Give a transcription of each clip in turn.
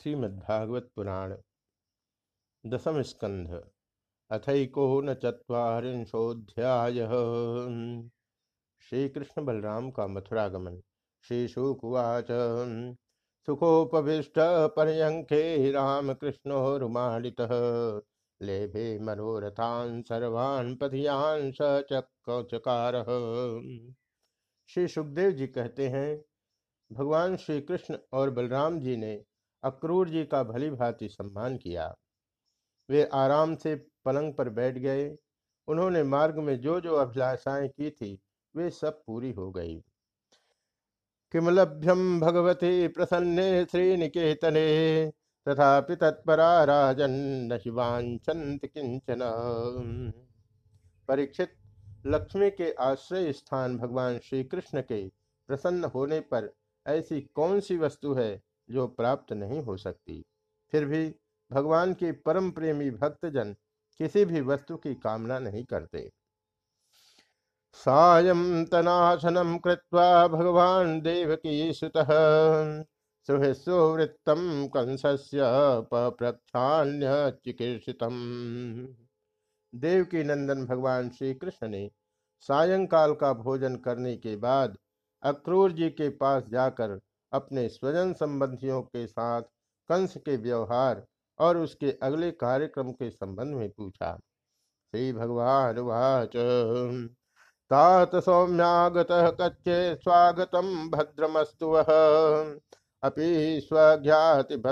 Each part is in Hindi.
श्रीमद्भागवत पुराण दसम स्कंध अथको न चुरीशोध्याय श्री कृष्ण बलराम का मथुरागमन। श्री शुकुवाच सुखोपविष्ट पर्यंके रामकृष्णो रुमालित। लेभे मनोरथान सर्वान् पथियान चकार श्री सुखदेव जी कहते हैं, भगवान श्री कृष्ण और बलराम जी ने अक्रूर जी का भली भांति सम्मान किया। वे आराम से पलंग पर बैठ गए। उन्होंने मार्ग में जो जो अभिलाषाएँ की थी, वे सब पूरी हो गई। किमलभ्यम भगवती प्रसन्ने श्री निकेतने तथापि तत्परा राजन नशिवांचंत किंचन परीक्षित लक्ष्मी के आश्रय स्थान भगवान श्री कृष्ण के प्रसन्न होने पर ऐसी कौन सी वस्तु है जो प्राप्त नहीं हो सकती। फिर भी भगवान के परम प्रेमी भक्तजन किसी भी वस्तु की कामना नहीं करते। सायं तनाशनम कृत्वा भगवान देवकी सुत सुहृत्सुवृत्तम कंसस्य पप्रक्षान्य चिकीर्षितम। देवकी नंदन भगवान श्री कृष्ण ने सायंकाल का भोजन करने के बाद अक्रूर जी के पास जाकर अपने स्वजन संबंधियों के साथ कंस के व्यवहार और उसके अगले कार्यक्रम के संबंध में पूछा। श्री भगवान वाच। तात सौम्यागत कच्चे स्वागत भद्रमस्तु अपि स्वज्ञाति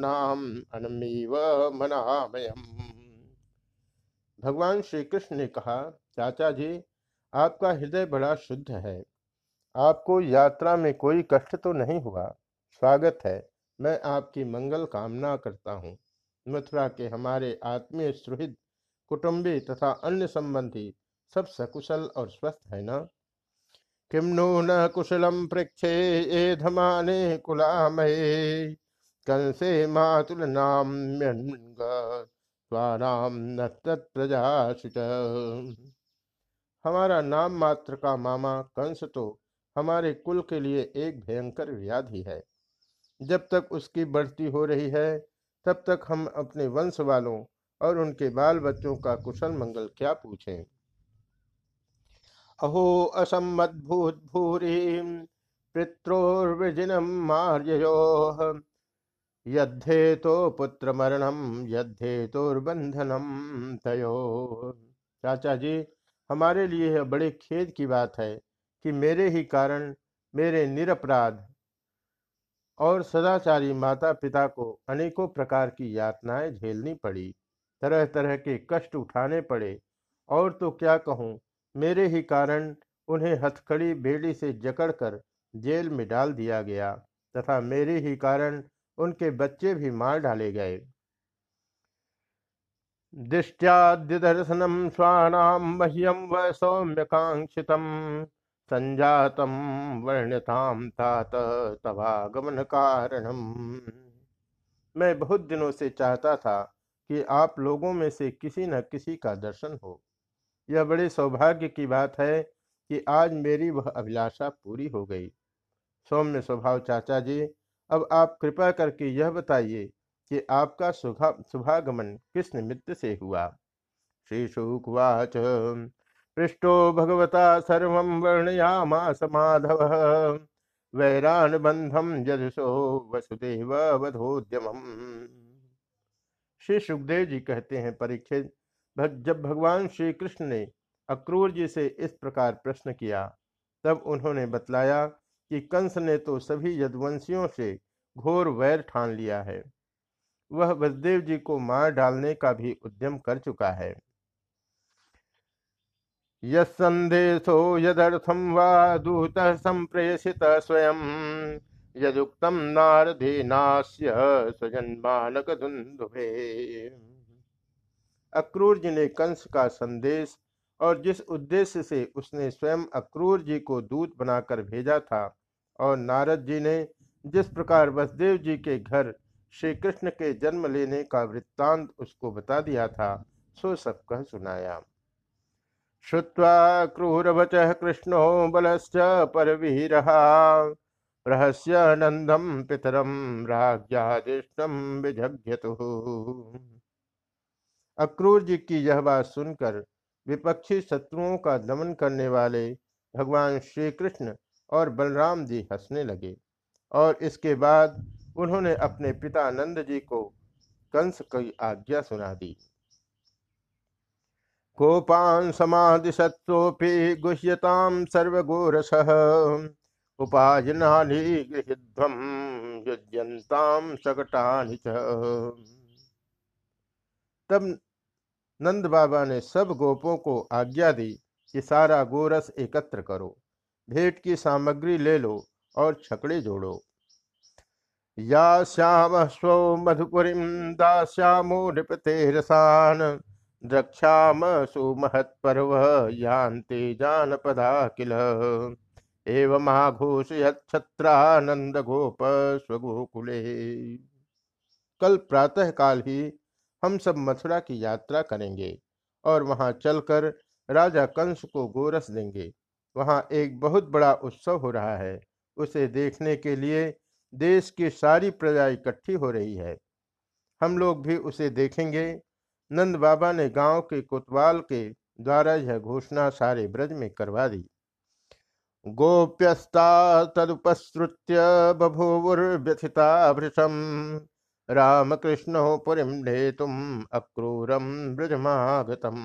नाम अनमीव मनामयम। भगवान श्री कृष्ण ने कहा, चाचा जी, आपका हृदय बड़ा शुद्ध है। आपको यात्रा में कोई कष्ट तो नहीं हुआ? स्वागत है। मैं आपकी मंगल कामना करता हूँ। मथुरा के हमारे आत्मीय, सुहृद, कुटुंबी तथा अन्य संबंधी सब सकुशल और स्वस्थ है ना? किम नो न कुशलम पृक्षे ये धमाने कुलामये। कंसे मातुल नाम स्वानाम प्रजा हमारा नाम मात्र का मामा कंस तो हमारे कुल के लिए एक भयंकर व्याधि है। जब तक उसकी बढ़ती हो रही है, तब तक हम अपने वंश वालों और उनके बाल बच्चों का कुशल मंगल क्या पूछें? अहो असम्मद्भूत भूरी पित्रोर्विजिनम मार्यो यद्धे तो पुत्र मरणम यद्धे तोर्बंधनम तयो। चाचा जी, हमारे लिए यह बड़े खेद की बात है। कि मेरे ही कारण मेरे निरपराध और सदाचारी माता पिता को अनेकों प्रकार की यातनाएँ झेलनी पड़ी। तरह तरह के कष्ट उठाने पड़े। और तो क्या कहूँ, मेरे ही कारण उन्हें हथकड़ी बेड़ी से जकड़कर जेल में डाल दिया गया तथा मेरे ही कारण उनके बच्चे भी मार डाले गए। दृष्टियाद्यदर्शनम स्वाणाम मह्यम व सौम्यकांक्षितम संजातम वर्ण्यताम तात तवागमन कारणम मैं बहुत दिनों से चाहता था कि आप लोगों में से किसी न किसी का दर्शन हो। यह बड़े सौभाग्य की बात है कि आज मेरी वह अभिलाषा पूरी हो गई। सौम्य स्वभाव चाचा जी, अब आप कृपा करके यह बताइए कि आपका शुभागमन किस निमित्त से हुआ? श्री शुकवाच पृष्ठो भगवता सर्व वर्णयामास माधव वैरानुबंधम यदुषो वसुदेव वधोद्यम श्री सुखदेव जी कहते हैं परीक्षित भग, जब भगवान श्री कृष्ण ने अक्रूर जी से इस प्रकार प्रश्न किया तब उन्होंने बतलाया कि कंस ने तो सभी यदवंशियों से घोर वैर ठान लिया है। वह वसुदेव जी को मार डालने का भी उद्यम कर चुका है। यदेशो यदर्थम वा दूत संप्रेषित स्वयं। यदुक्तम नारदेनास्य स्वजन्मानक धुंधुभे अक्रूर जी ने कंस का संदेश और जिस उद्देश्य से उसने स्वयं अक्रूर जी को दूत बनाकर भेजा था और नारद जी ने जिस प्रकार वसुदेव जी के घर श्री कृष्ण के जन्म लेने का वृत्तांत उसको बता दिया था, सो सब कह सुनाया। श्रुवा क्रूरवच कृष्णो बलश्च परवीरः रहस्य नंदम पितरम राज्यादिष्टम विजग्यतु अक्रूर जी की यह बात सुनकर विपक्षी शत्रुओं का दमन करने वाले भगवान श्री कृष्ण और बलराम जी हंसने लगे और इसके बाद उन्होंने अपने पिता नंद जी को कंस की आज्ञा सुना दी। कोपान समाधिशत्रोपि गुह्यताम सर्वगोरस। उपायनानि गृहध्वम युज्यंताम सकटानि तब नंद बाबा ने सब गोपों को आज्ञा दी कि सारा गोरस एकत्र करो, भेंट की सामग्री ले लो और छकड़े जोड़ो। या श्याम स्व मधुपुरी दास्यामो नृपते नृपतेरसान द्रक्षाम सुमहत्पर्व यान्ते जानपदा किल एवमाघोषयक्षत्रानंद गोप स्वगोकुले कल प्रातः काल ही हम सब मथुरा की यात्रा करेंगे और वहाँ चलकर राजा कंस को गोरस देंगे। वहाँ एक बहुत बड़ा उत्सव हो रहा है। उसे देखने के लिए देश की सारी प्रजा इकट्ठी हो रही है। हम लोग भी उसे देखेंगे। नंद बाबा ने गाँव के कोतवाल के द्वारा यह घोषणा सारे ब्रज में करवा दी। गोप्यस्ता तदुपसृत्य बभूवुर्व्यथिता भृशम रामकृष्ण पुरीम नेतुम अक्रूरम ब्रजमागतम।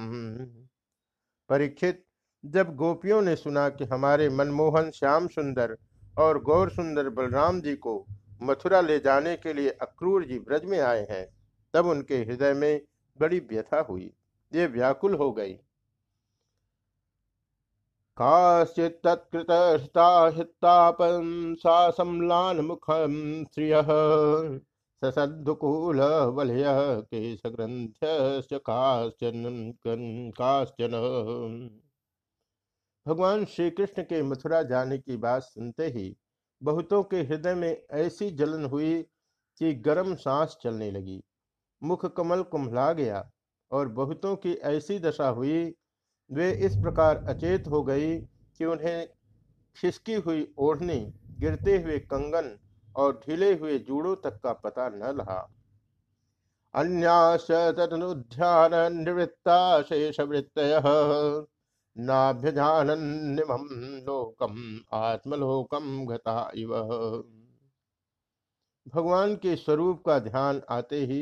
परीक्षित, जब गोपियों ने सुना कि हमारे मनमोहन श्याम सुंदर और गौर सुंदर बलराम जी को मथुरा ले जाने के लिए अक्रूर जी ब्रज में आए हैं, तब उनके हृदय में बड़ी व्यथा हुई। ये व्याकुल हो गई। सा काश्चन भगवान श्री कृष्ण के मथुरा जाने की बात सुनते ही बहुतों के हृदय में ऐसी जलन हुई कि गर्म सांस चलने लगी। मुख कमल कुंभला गया और बहुतों की ऐसी दशा हुई। वे इस प्रकार अचेत हो गई कि उन्हें खिसकी हुई ओढ़नी, गिरते हुए कंगन और ढीले हुए जूड़ों तक का पता न रहा तदनुध्यान निवृत्ता शेषवृत्त नाभ्यजानन्निमं लोकम आत्मलोकम गता इव। भगवान के स्वरूप का ध्यान आते ही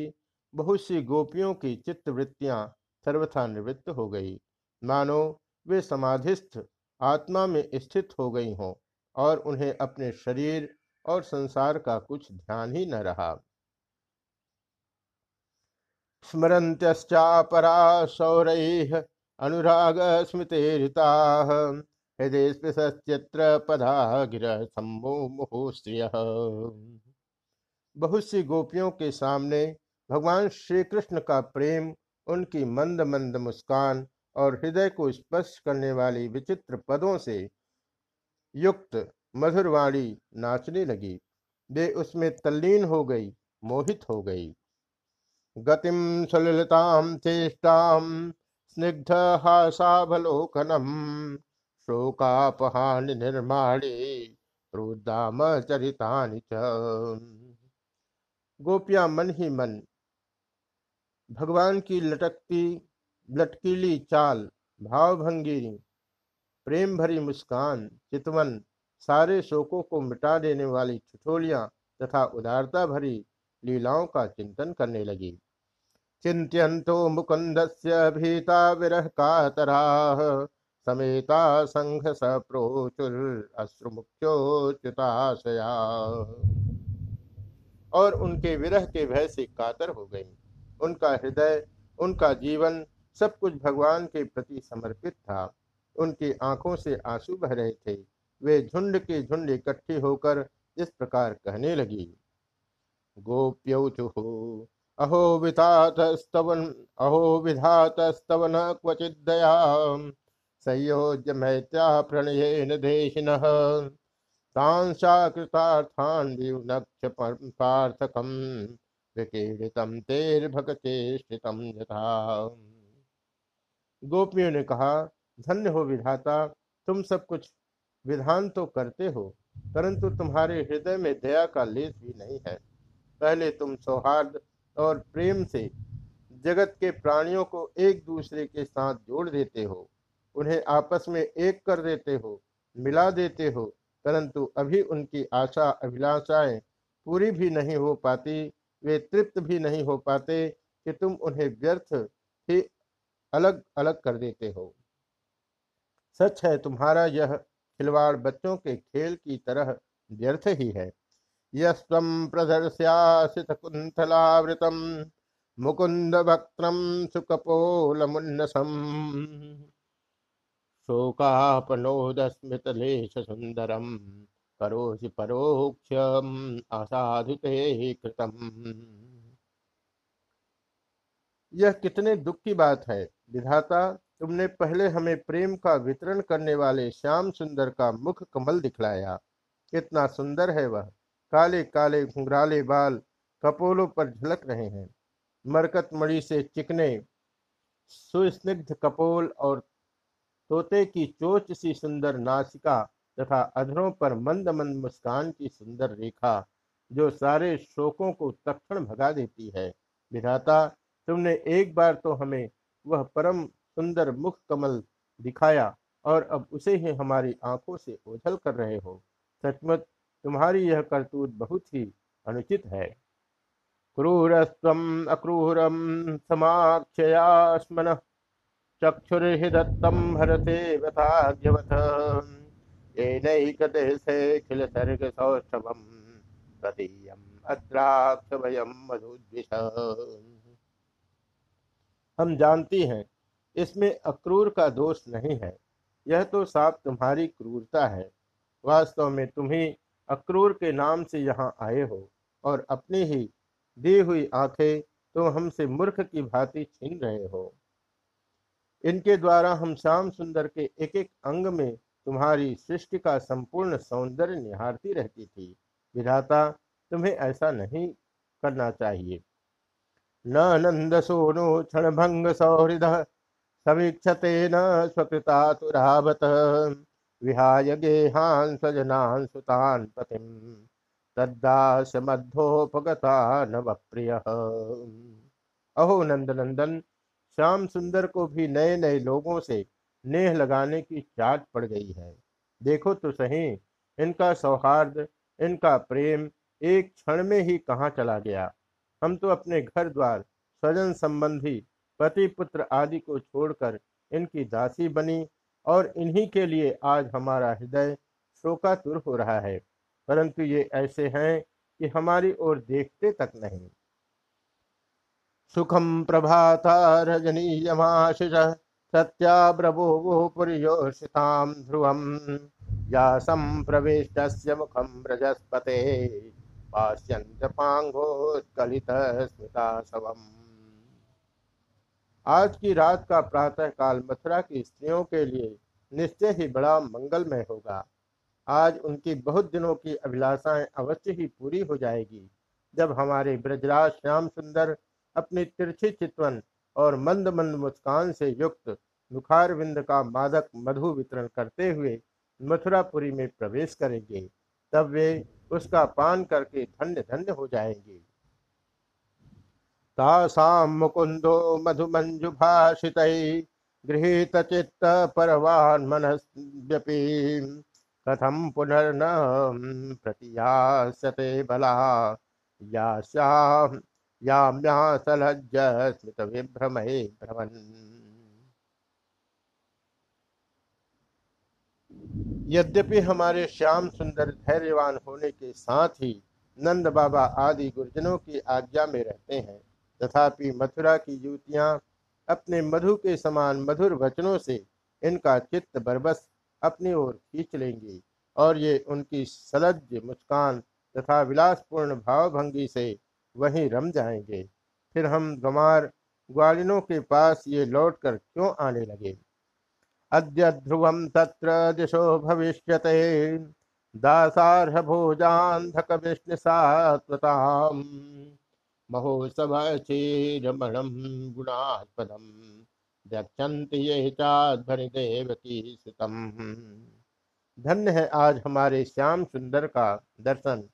बहुत सी गोपियों की चित्तवृत्तियाँ सर्वथा निवृत्त हो गई। मानो, वे समाधिस्थ आत्मा में स्थित हो गई हों और उन्हें अपने शरीर और संसार का कुछ ध्यान ही न रहा। स्मरंत्यापरा सौर अनुराग स्मृतिता हृदय स्पृश्चित्र पदा गिर स्त्रिय बहुत सी गोपियों के सामने भगवान श्री कृष्ण का प्रेम, उनकी मंद मंद मुस्कान और हृदय को स्पर्श करने वाली विचित्र पदों से युक्त मधुरवाणी नाचने लगी। वे उसमें तल्लीन हो गई, मोहित हो गई। गतिम सलिलताम चेष्टाम स्निग्ध हासावलोकनम शोकापहान निर्माणे रुदाम चरितानि गोपिया मन ही मन भगवान की लटकती, लटकीली चाल भावभंगी प्रेम भरी मुस्कान, चितवन, सारे शोकों को मिटा देने वाली ठिठोलियाँ तथा उदारता भरी लीलाओं का चिंतन करने लगी। चिंत्यंतो मुकुंद से भीता विरह कातरा, समेता संघ सप्रोचुर अश्रुमुख्योच्युताशया और उनके विरह के भय से कातर हो गई। उनका हृदय, उनका जीवन सब कुछ भगवान के प्रति समर्पित था। उनकी आँखों से आँसू बह रहे थे। वे झुंड के झुंड इकट्ठे होकर इस प्रकार कहने लगी, गोप्यौचुः, अहो विधातस्तवन अहो विधातस्तवन क्वचित दया संयोज्य मैत्या प्रणयेन देशिनः विनक्ष पार्थकम् विकीर्णितं तेर्भगचेष्टितं यथा। गोपियों ने कहा, धन्य हो विधाता, तुम सब कुछ विधान तो करते हो, परंतु तुम्हारे हृदय में दया का लेस भी नहीं है। पहले तुम सौहार्द और प्रेम से जगत के प्राणियों को एक दूसरे के साथ जोड़ देते हो, उन्हें आपस में एक कर देते हो, मिला देते हो, परंतु अभी उनकी आशा अभिलाषाएँ पूरी भी नहीं हो पाती वे तृप्त भी नहीं हो पाते कि तुम उन्हें व्यर्थ ही अलग अलग कर देते हो। सच है, तुम्हारा यह खिलवाड़ बच्चों के खेल की तरह व्यर्थ ही है। यस्व प्रदर्श्यासित कुंथलावृतम मुकुंद भक्त्रम सुकपोल मुन्नसम शोकापनोदस्मितलेश सुंदरम करोसि परोक्ष असाधुते कृतम। यह कितने दुख की बात है। विधाता, तुमने पहले हमें प्रेम का वितरण करने वाले श्याम सुंदर का मुख कमल दिखलाया। कितना सुंदर है वह। काले काले घुंघराले बाल कपोलों पर झलक रहे हैं। मरकत मणि से चिकने सुस्निग्ध कपोल और तोते की चोच सी सुंदर नासिका तथा अधरों पर मंद मंद मुस्कान की सुंदर रेखा जो सारे शोकों को तक्षण भगा देती है। विधाता, तुमने एक बार तो हमें वह परम सुंदर मुख कमल दिखाया और अब उसे ही हमारी आँखों से ओझल कर रहे हो। सचमुच, तुम्हारी यह करतूत बहुत ही अनुचित है। क्रूरस्व अक्रूरम समाक्षयास्मन चक्षुर्दत्तम भरते वथाग्यवथ येनैकदेशेऽखिल सर्ग सौष्ठवम् तदीयम् अत्राक्षवयम् मधुद्विष। हम जानती हैं, इसमें अक्रूर का दोष नहीं है। यह तो साफ़ तुम्हारी क्रूरता है। वास्तव में तुम ही अक्रूर के नाम से यहाँ आए हो और अपनी ही दी हुई आँखें तुम हमसे मूर्ख की भांति छीन रहे हो। इनके द्वारा हम श्याम सुंदर के एक एक अंग में तुम्हारी सृष्टि का संपूर्ण सौंदर्य निहारती रहती थी। विधाता, तुम्हें ऐसा नहीं करना चाहिए। न नंद सोनु क्षण भंग सौहृद, समीक्षते न स्वकृतातुरावत विहाय गेहान स्वजनान सुतान पतिम, तद्दास मध्योपगता नव प्रिय अहो नंद नंदन श्याम सुंदर को भी नए नए लोगों से नेह लगाने की चाट पड़ गई है। देखो तो सही, इनका सौहार्द, इनका प्रेम एक क्षण में ही कहाँ चला गया। हम तो अपने घर द्वार स्वजन संबंधी, पति पुत्र आदि को छोड़कर इनकी दासी बनी और इन्हीं के लिए आज हमारा हृदय शोकातुर हो रहा है। परंतु ये ऐसे हैं कि हमारी ओर देखते तक नहीं। सुखम प्रभाता रजनीयमाशिष सत्याब्रभो पुरियोषिताम ध्रुवम या संप्रविष्ट मुखम ब्रजस्पते आज की रात का प्रातः काल मथुरा की स्त्रियों के लिए निश्चय ही बड़ा मंगलमय होगा। आज उनकी बहुत दिनों की अभिलाषाएँ अवश्य ही पूरी हो जाएगी, जब हमारे ब्रजराज श्याम सुंदर अपनी तिरछी चितवन और मंद मंद मुस्कान से युक्त मुखार विंद का मादक मधु वितरण करते हुए मथुरापुरी में प्रवेश करेंगे। तब वे उसका पान करके धन्य धन्य हो जाएँगे। तासाम मुकुंदो मधुमंजु भाषित, गृहित चित्त परवान कथम पुनर्न प्रतियासते बला या श्याम याम्या सलज्ज स्मित विभ्रमहे भ्रमन्। यद्यपि हमारे श्याम सुंदर धैर्यवान होने के साथ ही नंद बाबा आदि गुरुजनों की आज्ञा में रहते हैं, तथापि मथुरा की युवतियाँ अपने मधु के समान मधुर वचनों से इनका चित्त बरबस अपनी ओर खींच लेंगी और ये उनकी सलज्ज मुस्कान तथा विलासपूर्ण भावभंगी से वहीं रम जाएँगे। फिर हम गमार ग्वालिनों के पास ये लौट कर क्यों आने लगे? अद्य ध्रुवं तत्र दिशो भविष्यते। दासार्ह भोजान्धक विष्णुसात्वताम् महोत्सवचीरमणं गुणात्पदम्। द्यक्षन्ति ये चाध्वनि देवकी सुतम्। धन्य है आज हमारे श्याम सुंदर का दर्शन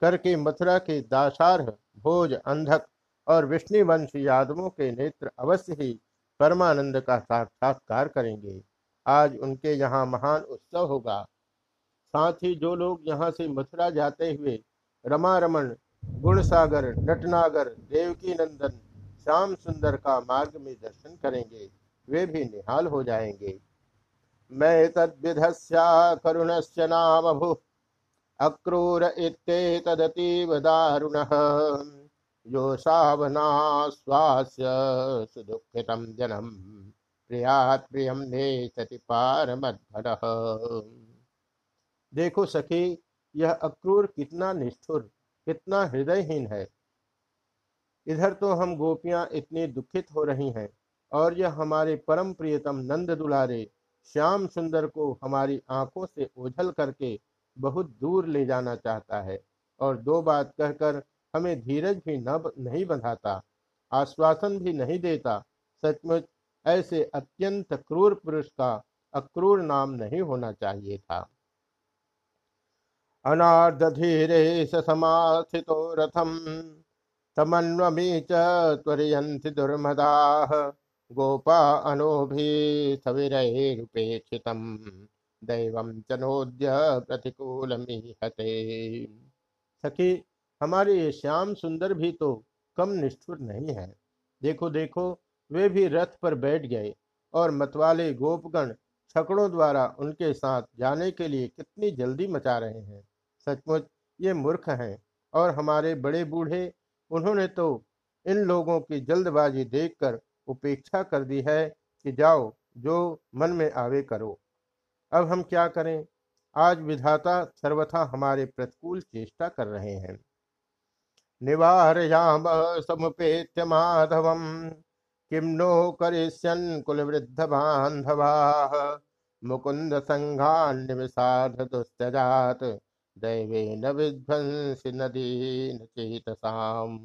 करके मथुरा के दासारह भोज अंधक और विष्णुवंश यादवों के नेत्र अवश्य ही परमानंद का साक्षात्कार करेंगे। आज उनके यहाँ महान उत्सव होगा। साथ ही जो लोग यहाँ से मथुरा जाते हुए रमा रमन गुणसागर, नटनागर देवकी नंदन श्याम सुंदर का मार्ग में दर्शन करेंगे, वे भी निहाल हो जाएँगे। मैं तद्विधस्या करुणस्य नाम भू अक्रूर इत्येतदतीव दारुणः यो सावनाश्वास्य सुदुःखितं जनम प्रियात् प्रियम नेशति पारमद्भरः देखो सखी, यह अक्रूर कितना निष्ठुर, कितना हृदयहीन है। इधर तो हम गोपियाँ इतनी दुखित हो रही हैं और यह हमारे परम प्रियतम नंद दुलारे श्याम सुंदर को हमारी आँखों से ओझल करके बहुत दूर ले जाना चाहता है और दो बात कहकर हमें धीरज भी न नहीं बंधाता, आश्वासन भी नहीं देता। सचमुच ऐसे अत्यंत क्रूर पुरुष का अक्रूर नाम नहीं होना चाहिए था। अनार्धधीरे समास्थितो रथम, तमन्वमी च त्वरयन्ति दुर्मदाः, गोपा अनोभि सविरैरुपेक्षितम्। दैवं च नोद्य प्रतिकूलमीहते। सखी, हमारे ये श्याम सुंदर भी तो कम निष्ठुर नहीं है। देखो देखो, वे भी रथ पर बैठ गए और मतवाले गोपगण छकड़ों द्वारा उनके साथ जाने के लिए कितनी जल्दी मचा रहे हैं। सचमुच ये मूर्ख हैं और हमारे बड़े बूढ़े, उन्होंने तो इन लोगों की जल्दबाजी देखकर उपेक्षा कर दी है कि जाओ, जो मन में आवे करो। अब हम क्या करें? आज विधाता सर्वथा हमारे प्रतिकूल चेष्टा कर रहे हैं। निवारयाम समुपेत्य माधवम। किम नो करिष्यन कुल वृद्ध बांधवा मुकुंद संघान निमिषाध दैवे न विध्वंस नदी चेतसाम।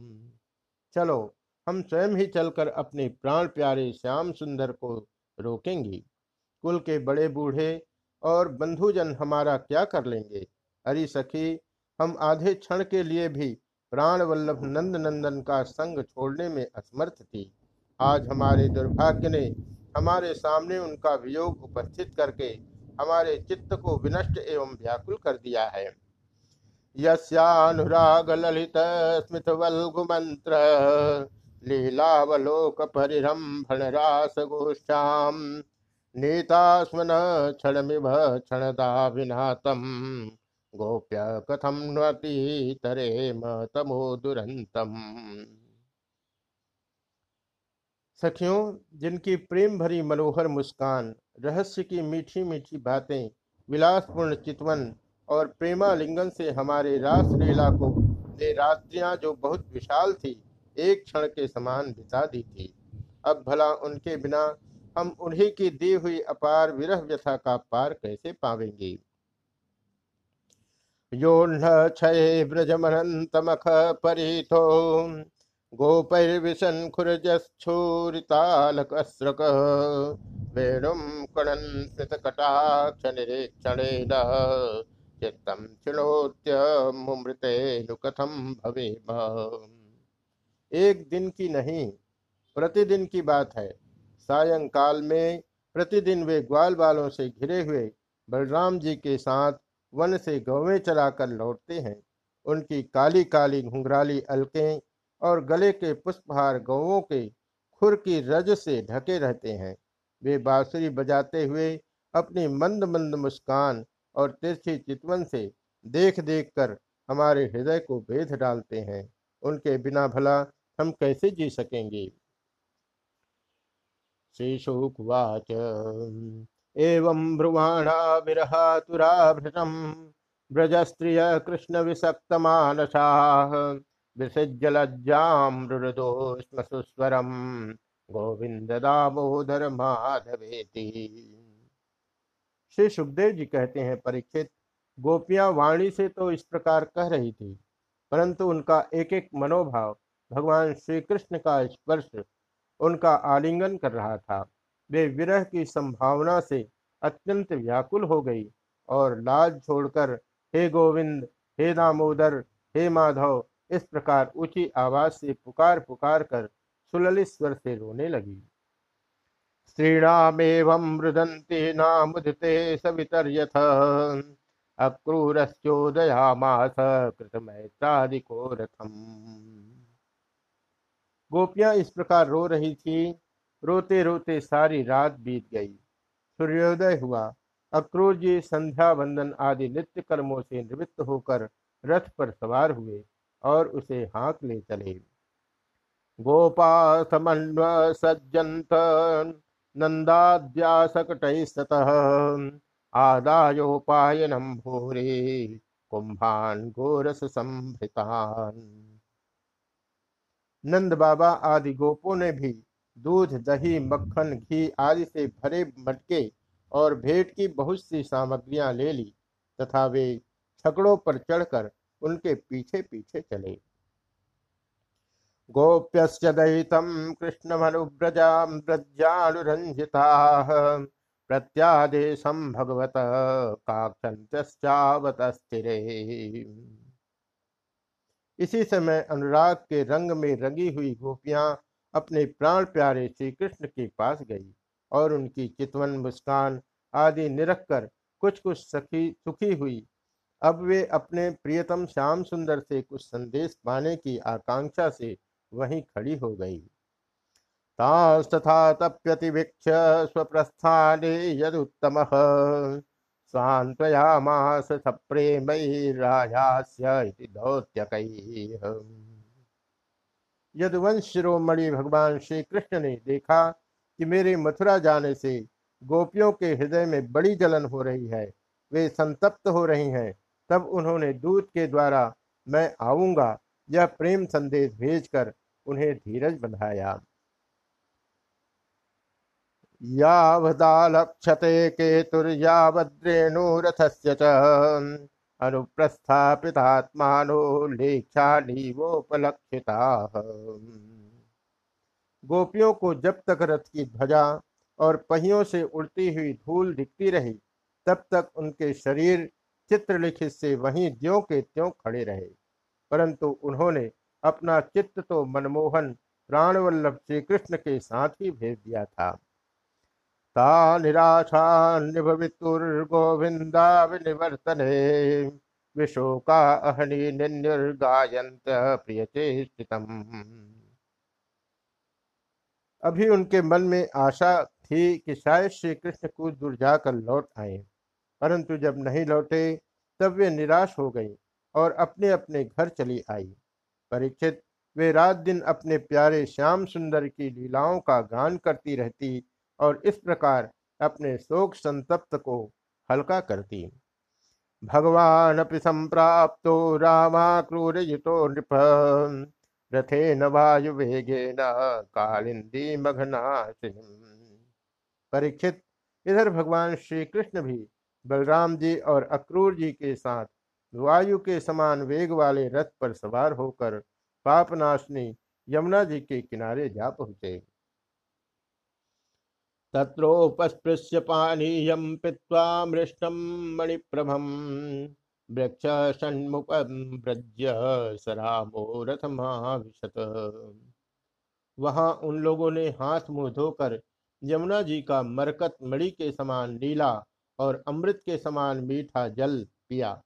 चलो, हम स्वयं ही चलकर अपने प्राण प्यारे श्याम सुंदर को रोकेंगे। कुल के बड़े बूढ़े और बंधुजन हमारा क्या कर लेंगे? अरे सखी, हम आधे क्षण के लिए भी प्राण वल्लभ नंद नंदन का संग छोड़ने में असमर्थ थी। आज हमारे दुर्भाग्य ने हमारे सामने उनका वियोग उपस्थित करके हमारे चित्त को विनष्ट एवं व्याकुल कर दिया है। यस्यानुराग ललित स्मित वल्गु मंत्र लीलावलोक परिरंभण रास गोष्ठाम नीतास्मन क्षणमिभ क्षणदाभिनातम गोप्य कथम नती तरेम तमो दुरंतम सखियों, जिनकी प्रेम भरी मनोहर मुस्कान, रहस्य की मीठी मीठी बातें, विलासपूर्ण चितवन और प्रेमालिंगन से हमारे रास लीला को, ने रात्रियाँ जो बहुत विशाल थी, एक क्षण के समान बिता दी थी। अब भला उनके बिना हम उन्हीं की दी हुई अपार विरह व्यथा का पार कैसे पावेंगे? योन्न क्षय परिथो चित्तम चिणोत्यमृतेनु कथम भवे एक दिन की नहीं, प्रतिदिन की बात है। सायंकाल में प्रतिदिन वे ग्वाल बालों से घिरे हुए बलराम जी के साथ वन से गौवें चराकर लौटते हैं। उनकी काली काली घुंघराली अलकें और गले के पुष्पहार गौवों के खुर की रज से ढके रहते हैं। वे बांसुरी बजाते हुए अपनी मंद मंद मुस्कान और तिरछी चितवन से देख देख कर हमारे हृदय को बेध डालते हैं। उनके बिना भला हम कैसे जी सकेंगे? श्री शुकवाच एवं ब्रुवाणा विरहातुराभृतम ब्रजस्त्रिय कृष्ण विसक्त मानसाः विसज्जलज्जामृदो स्म सुस्वरम गोविंद दामोदर माधवेती श्री सुखदेव जी कहते हैं, परीक्षित, गोपियाँ वाणी से तो इस प्रकार कह रही थी, परंतु उनका एक एक मनोभाव भगवान श्री कृष्ण का स्पर्श उनका आलिंगन कर रहा था। वे विरह की संभावना से अत्यंत व्याकुल हो गई और लाज छोड़कर, हे गोविंद, हे दामोदर, हे माधव, इस प्रकार ऊँची आवाज़ से पुकार पुकार कर सुललित स्वर से रोने लगी। स्त्रीणामेवं मृदन्ति नामुदिते सवितर्यथ, अक्रूरस्योदयामास कृतमैत्रादिको रथम गोपियाँ इस प्रकार रो रही थी। रोते रोते सारी रात बीत गई। सूर्योदय हुआ। अक्रूर जी, संध्या वंदन आदि नित्य कर्मों से निवृत्त होकर रथ पर सवार हुए और उसे हाँक ले चले। गोपा समन्व सज्जंत नन्दाद्यासकटैस्ततः आदायोपायनं भूरे कुंभान गोरस संभृतान नंद बाबा आदि गोपों ने भी दूध, दही, मक्खन, घी आदि से भरे मटके और भेंट की बहुत सी सामग्रियाँ ले ली तथा वे छकड़ों पर चढ़कर उनके पीछे पीछे चले। गोप्यस्य दयितं कृष्णमनुव्रजां व्रज्यानुरञ्जिताः प्रत्यादेशं भगवत काक्षन्तश्चावतस्थिरे। इसी समय अनुराग के रंग में रंगी हुई गोपियाँ अपने प्राण प्यारे श्री कृष्ण के पास गई और उनकी चितवन मुस्कान आदि निरख कर कुछ कुछ सखी, सुखी हुई। अब वे अपने प्रियतम श्याम सुंदर से कुछ संदेश पाने की आकांक्षा से वहीं खड़ी हो गई। तास्तथा तप्यतिवीक्ष स्वप्रस्थाने यदुत्तम। स्वान्तयामास सप्रेमैरायास्य दौत्यकैः। यदुवंश शिरोमणि भगवान श्री कृष्ण ने देखा कि मेरे मथुरा जाने से गोपियों के हृदय में बड़ी जलन हो रही है, वे संतप्त हो रही हैं, तब उन्होंने दूत के द्वारा मैं आऊँगा, यह प्रेम संदेश भेजकर उन्हें धीरज बंधाया। यावदालक्षते केतुर्यावद्रेणुरथस्य च। अनुप्रस्थापितात्मानो लेख्यालीवोपलक्षिता गोपियों को जब तक रथ की ध्वजा और पहियों से उड़ती हुई धूल दिखती रही, तब तक उनके शरीर चित्रलिखित से वहीं ज्यों के त्यों खड़े रहे। परंतु उन्होंने अपना चित्त तो मनमोहन प्राणवल्लभ श्री कृष्ण के साथ ही भेज दिया था। ता निराशा निभवितुर्गोविंदा विनिवर्तने। विशोका अहनी निर्गायंत प्रिय चेष्टितम अभी उनके मन में आशा थी कि शायद श्री कृष्ण कुछ दूर जाकर लौट आए। परंतु जब नहीं लौटे, तब वे निराश हो गई और अपने अपने घर चली आई। परीक्षित, वे रात दिन अपने प्यारे श्याम सुंदर की लीलाओं का गान करती रहती और इस प्रकार अपने शोक संतप्त को हल्का करती। भगवान अपि संप्राप्तो रामा क्रूर युतो नृप। रथे न वायु वेगे न कालिंदी मघनाशिनी परीक्षित, इधर भगवान श्री कृष्ण भी बलराम जी और अक्रूर जी के साथ वायु के समान वेग वाले रथ पर सवार होकर पापनाशनी यमुना जी के किनारे जा पहुँचे। तत्रोपस्पृश्य पानीयम पित्वा मृष्टम मणिप्रभम। वृक्ष षण्मुपव्रज्य सरामो रथमाविशत। वहाँ उन लोगों ने हाथ मुँह धोकर यमुना जी का मरकत मणि के समान नीला और अमृत के समान मीठा जल पिया।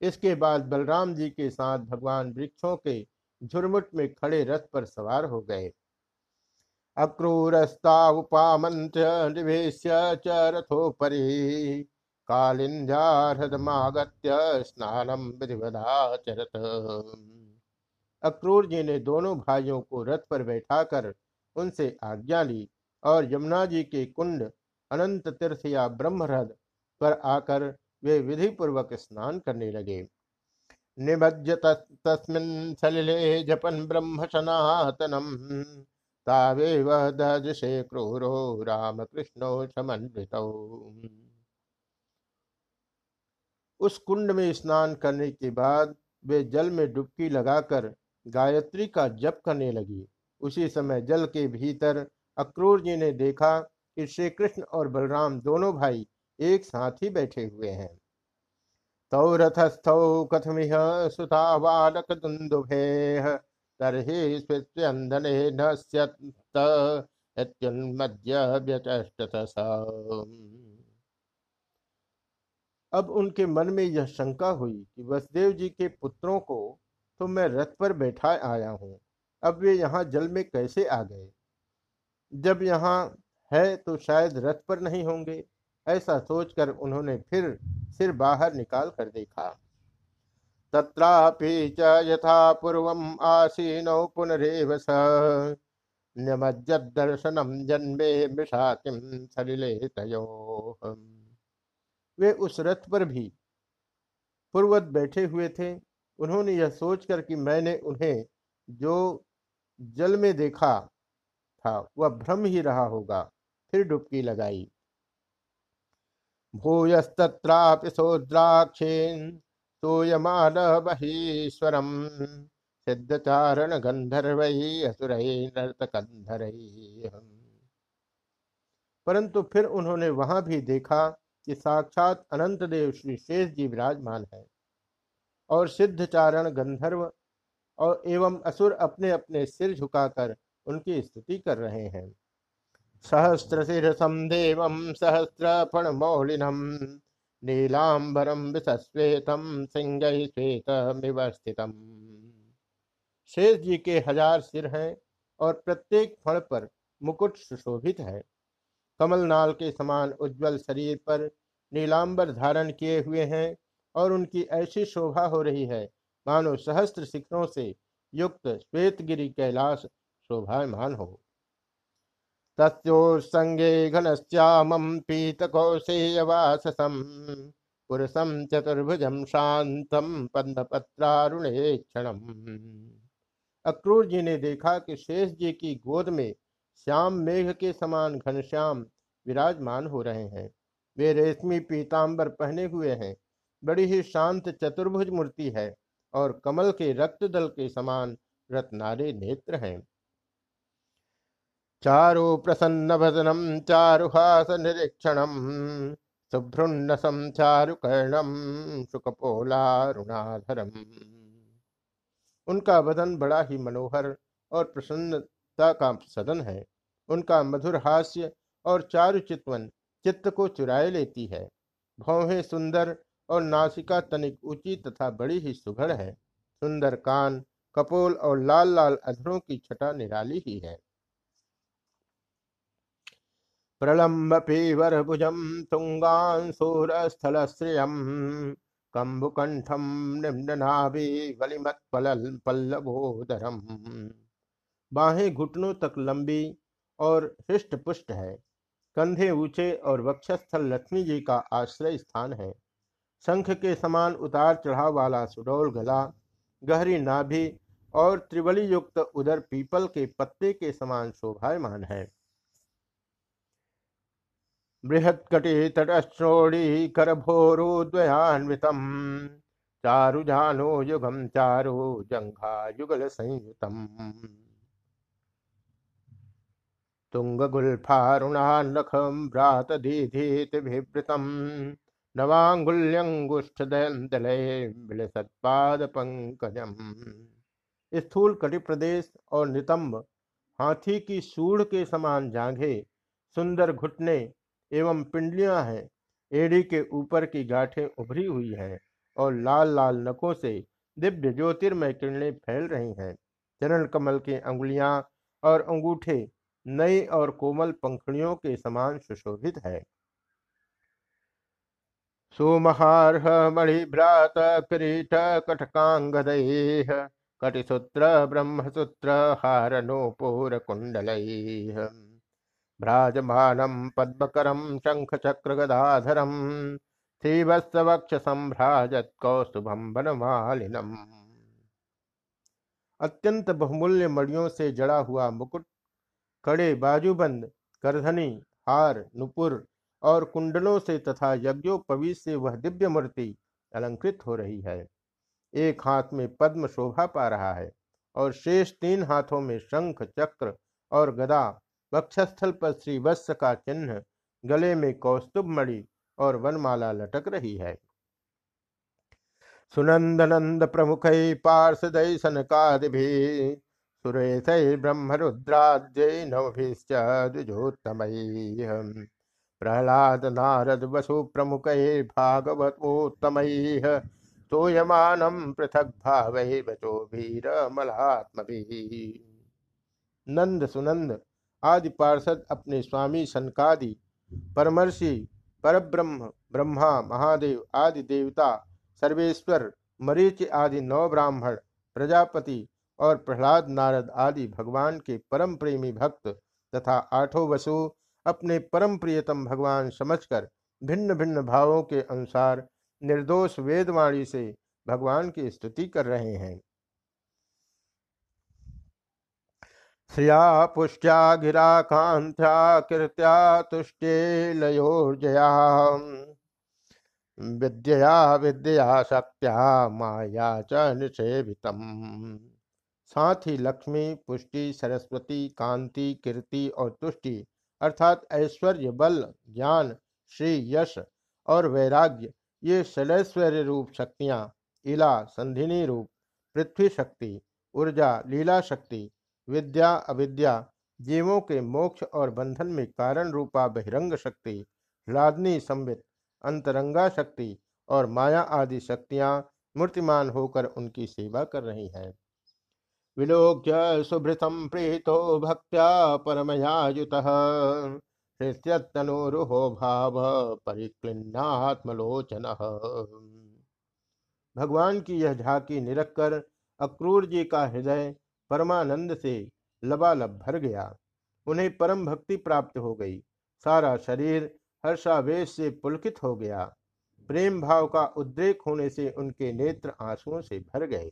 इसके बाद बलराम जी के साथ भगवान वृक्षों के झुरमुट में खड़े रथ पर सवार हो गए। अक्रूरस्ता उपामंत्र निवेश्य च रथोपरि। कालिंद्याहृदमागत्य स्नानम विधिवदाचरत। अक्रूर जी ने दोनों भाइयों को रथ पर बैठाकर उनसे आज्ञा ली और यमुना जी के कुंड, अनंत तीर्थ या ब्रह्मरथ पर आकर वे विधि पूर्वक स्नान करने लगे। निमज्ज तस्मिन् सलिले जपन ब्रह्म सनातनम। तावेव दजसे क्रूरो राम कृष्णो समन्वित उस कुंड में स्नान करने के बाद वे जल में डुबकी लगाकर गायत्री का जप करने लगी। उसी समय जल के भीतर अक्रूर जी ने देखा कि श्री कृष्ण और बलराम दोनों भाई एक साथ ही बैठे हुए हैं। तौ रथस्थौ कथमिह सुता बालक दुन्दुभे तर्हि स्वित्यन्दने न स्यत् अब उनके मन में यह शंका हुई कि वसुदेव जी के पुत्रों को तो मैं रथ पर बैठा आया हूँ, अब वे यहाँ जल में कैसे आ गए? जब यहाँ है तो शायद रथ पर नहीं होंगे, ऐसा सोचकर उन्होंने फिर सिर बाहर निकाल कर देखा। तत्रापि च यथा पूर्वम आसीनौ पुनरेव स। न्यमज्जदर्शनम जन्मे मृषातिम सलिले तयो वे उस रथ पर भी पूर्वत बैठे हुए थे। उन्होंने यह सोचकर कि मैंने उन्हें जो जल में देखा था, वह भ्रम ही रहा होगा, फिर डुबकी लगाई। भूयस्तत्रापि सोद्राक्षेन सोयमान बहीश्वरम सिद्धचारण गंधर्व असुर परंतु फिर उन्होंने वहाँ भी देखा कि साक्षात अनंत देव श्री शेष जी विराजमान है। और सिद्धचारण गंधर्व और एवं असुर अपने अपने सिर झुकाकर उनकी स्तुति कर रहे हैं। सहस्र शिरसम देव सहस्र मौलिनम नीलांबरम विश्वेतम सिंह श्वेत स्थितम शेष जी के हज़ार सिर हैं और प्रत्येक फण पर मुकुट सुशोभित है। कमलनाल के समान उज्जवल शरीर पर नीलांबर धारण किए हुए हैं और उनकी ऐसी शोभा हो रही है। मानो सहस्त्र शिखरों से युक्त श्वेतगिरी कैलाश शोभामान हो। तस्ोत्संगे घनश्यामम पीत कौशेयवाससम पुरुषम चतुर्भुजम शांतम पद्मपत्रारुणे क्षणम अक्रूर जी ने देखा कि शेष जी की गोद में श्याम मेघ के समान घनश्याम विराजमान हो रहे हैं। वे रेशमी पीताम्बर पहने हुए हैं। बड़ी ही शांत चतुर्भुज मूर्ति है और कमल के रक्त दल के समान रत्नारे नेत्र हैं। चारु प्रसन्न भजनम चारुहास निरीक्षणम शुभ्रुन्नसम चारुकर्णम सुकपोलारुणाधरम उनका वदन बड़ा ही मनोहर और प्रसन्नता का सदन है। उनका मधुर हास्य और चारु चितवन चित्त को चुराए लेती है। भौहें सुंदर और नासिका तनिक ऊँची तथा बड़ी ही सुघड़ है। सुंदर कान, कपोल और लाल लाल अधरों की छटा निराली ही है। प्रलम्ब पीवर भुजम तुंगान सूर स्थल श्रियम कंबुकंठम निम्नाभि पल्लवोदरम बाहें घुटनों तक लंबी और हृष्ट पुष्ट है। कंधे ऊँचे और वक्षस्थल लक्ष्मी जी का आश्रय स्थान है। शंख के समान उतार चढ़ाव वाला सुडोल गला, गहरी नाभि और त्रिवली युक्त उदर पीपल के पत्ते के समान शोभायमान है। बृहत्कटे तटश्रोणी करभोरोद्वयान्वितम चारु जानो युगम चारु जंघा युगल संयुतम तुंगगुल्फारुणान्नखम भ्रात दीधीत विवृतम नवांगुल्यंगुष्ठदले विलसत्पाद पंकजम स्थूल कटि प्रदेश और नितंब हाथी की सूढ़ के समान जांघे सुंदर घुटने एवं पिंडलियाँ हैं। एड़ी के ऊपर की गांठें उभरी हुई हैं और लाल लाल नखों से दिव्य ज्योतिर्मय किरणें फैल रही हैं। चरण कमल के अंगुलियाँ और अंगूठे नई और कोमल पंखड़ियों के समान सुशोभित है। सुमहारह मणिभ्रात किरीट कटकांगदैः कटिसूत्र ब्रह्मसूत्र हारनोपूर कुंडलैः भ्राजमानं पद्मकरं शङ्खचक्रगदाधरं श्रीवत्सवक्षसम्भ्राजत् कौस्तुभं वनमालिनम्। अत्यंत बहुमूल्य मड़ियों से जड़ा हुआ मुकुट, कड़े बाजूबंद करधनी हार, नुपुर और कुंडलों से तथा यज्ञोपवी से वह दिव्य मूर्ति अलंकृत हो रही है। एक हाथ में पद्म शोभा पा रहा है और शेष तीन हाथों में शंख, चक्र और गदा वक्षस्थल पर श्री वत्स का चिन्ह गले में कौस्तुभ मणि और वनमाला लटक रही है। सुनंदनंद प्रमुख पार्षद सनकादि सुरेश ब्रह्मरुद्राद्य नवभिश्चोत्तम प्रहलाद नारद वसु प्रमुख भागवतोत्तम। तोयमानम पृथक भाव बचो वीर मलात्म नंद सुनंद आदि पार्षद अपने स्वामी सनकादि, परमर्षि, परब्रह्म, ब्रह्मा, महादेव आदि देवता, सर्वेश्वर, मरीच आदि नौ ब्राह्मण, प्रजापति और प्रहलाद नारद आदि भगवान के परम प्रेमी भक्त तथा आठों वसु अपने परम प्रियतम भगवान समझकर भिन्न भिन्न भावों के अनुसार निर्दोष वेदवाणी से भगवान की स्तुति कर रहे हैं। श्रिया पुष्ट्या गिरा कांत्या कीर्त्या तुष्टे लयोर्जया विद्या विद्या शक्त्या माया च निषेवितम। साथ ही लक्ष्मी, पुष्टि, सरस्वती, कांति, कीर्ति और तुष्टि, अर्थात ऐश्वर्य, बल, ज्ञान, श्री, यश और वैराग्य, ये शैलेश्वर्य रूप शक्तियाँ इला संधिनी रूप, पृथ्वी शक्ति, ऊर्जा, लीला शक्ति विद्या अविद्या, जीवों के मोक्ष और बंधन में कारण रूपा बहिरंग शक्ति लादनी संबित अंतरंगा शक्ति और माया आदि शक्तियाँ मूर्तिमान होकर उनकी सेवा कर रही हैं। विलोक्य सुभृतम प्रीतो भक्त्या परमयायुत हृत्यतनुरुहो भाव परिक्लिन्नात्मलोचन। भगवान की यह झांकी निरख कर अक्रूर जी का हृदय परमानंद से लबालब भर गया। उन्हें परम भक्ति प्राप्त हो गई। सारा शरीर हर्षावेश से पुलकित हो गया। प्रेम भाव का उद्रेक होने से उनके नेत्र आंसुओं से भर गए।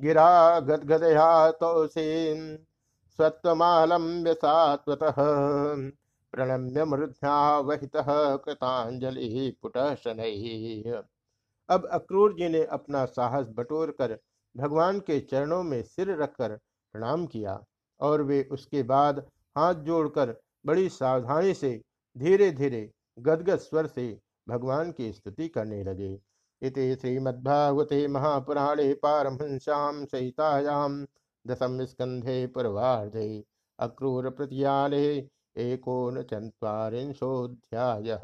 गिरा गदगदया तो से स्वत्वमालम्ब्य सात्वतः, प्रणम्य मृध्यावहित कृतांजलि पुट अब अक्रूर जी ने अपना साहस बटोर कर भगवान के चरणों में सिर रखकर प्रणाम किया और वे उसके बाद हाथ जोड़कर बड़ी सावधानी से धीरे धीरे गदगद स्वर से भगवान की स्तुति करने लगे। इति श्रीमद्भागवते महापुराणे पारमहंस्याम सहितायाम दशम स्कंधे पूर्वाधे अक्रूर प्रतियाले एकोन चत्वारिंशोऽध्यायः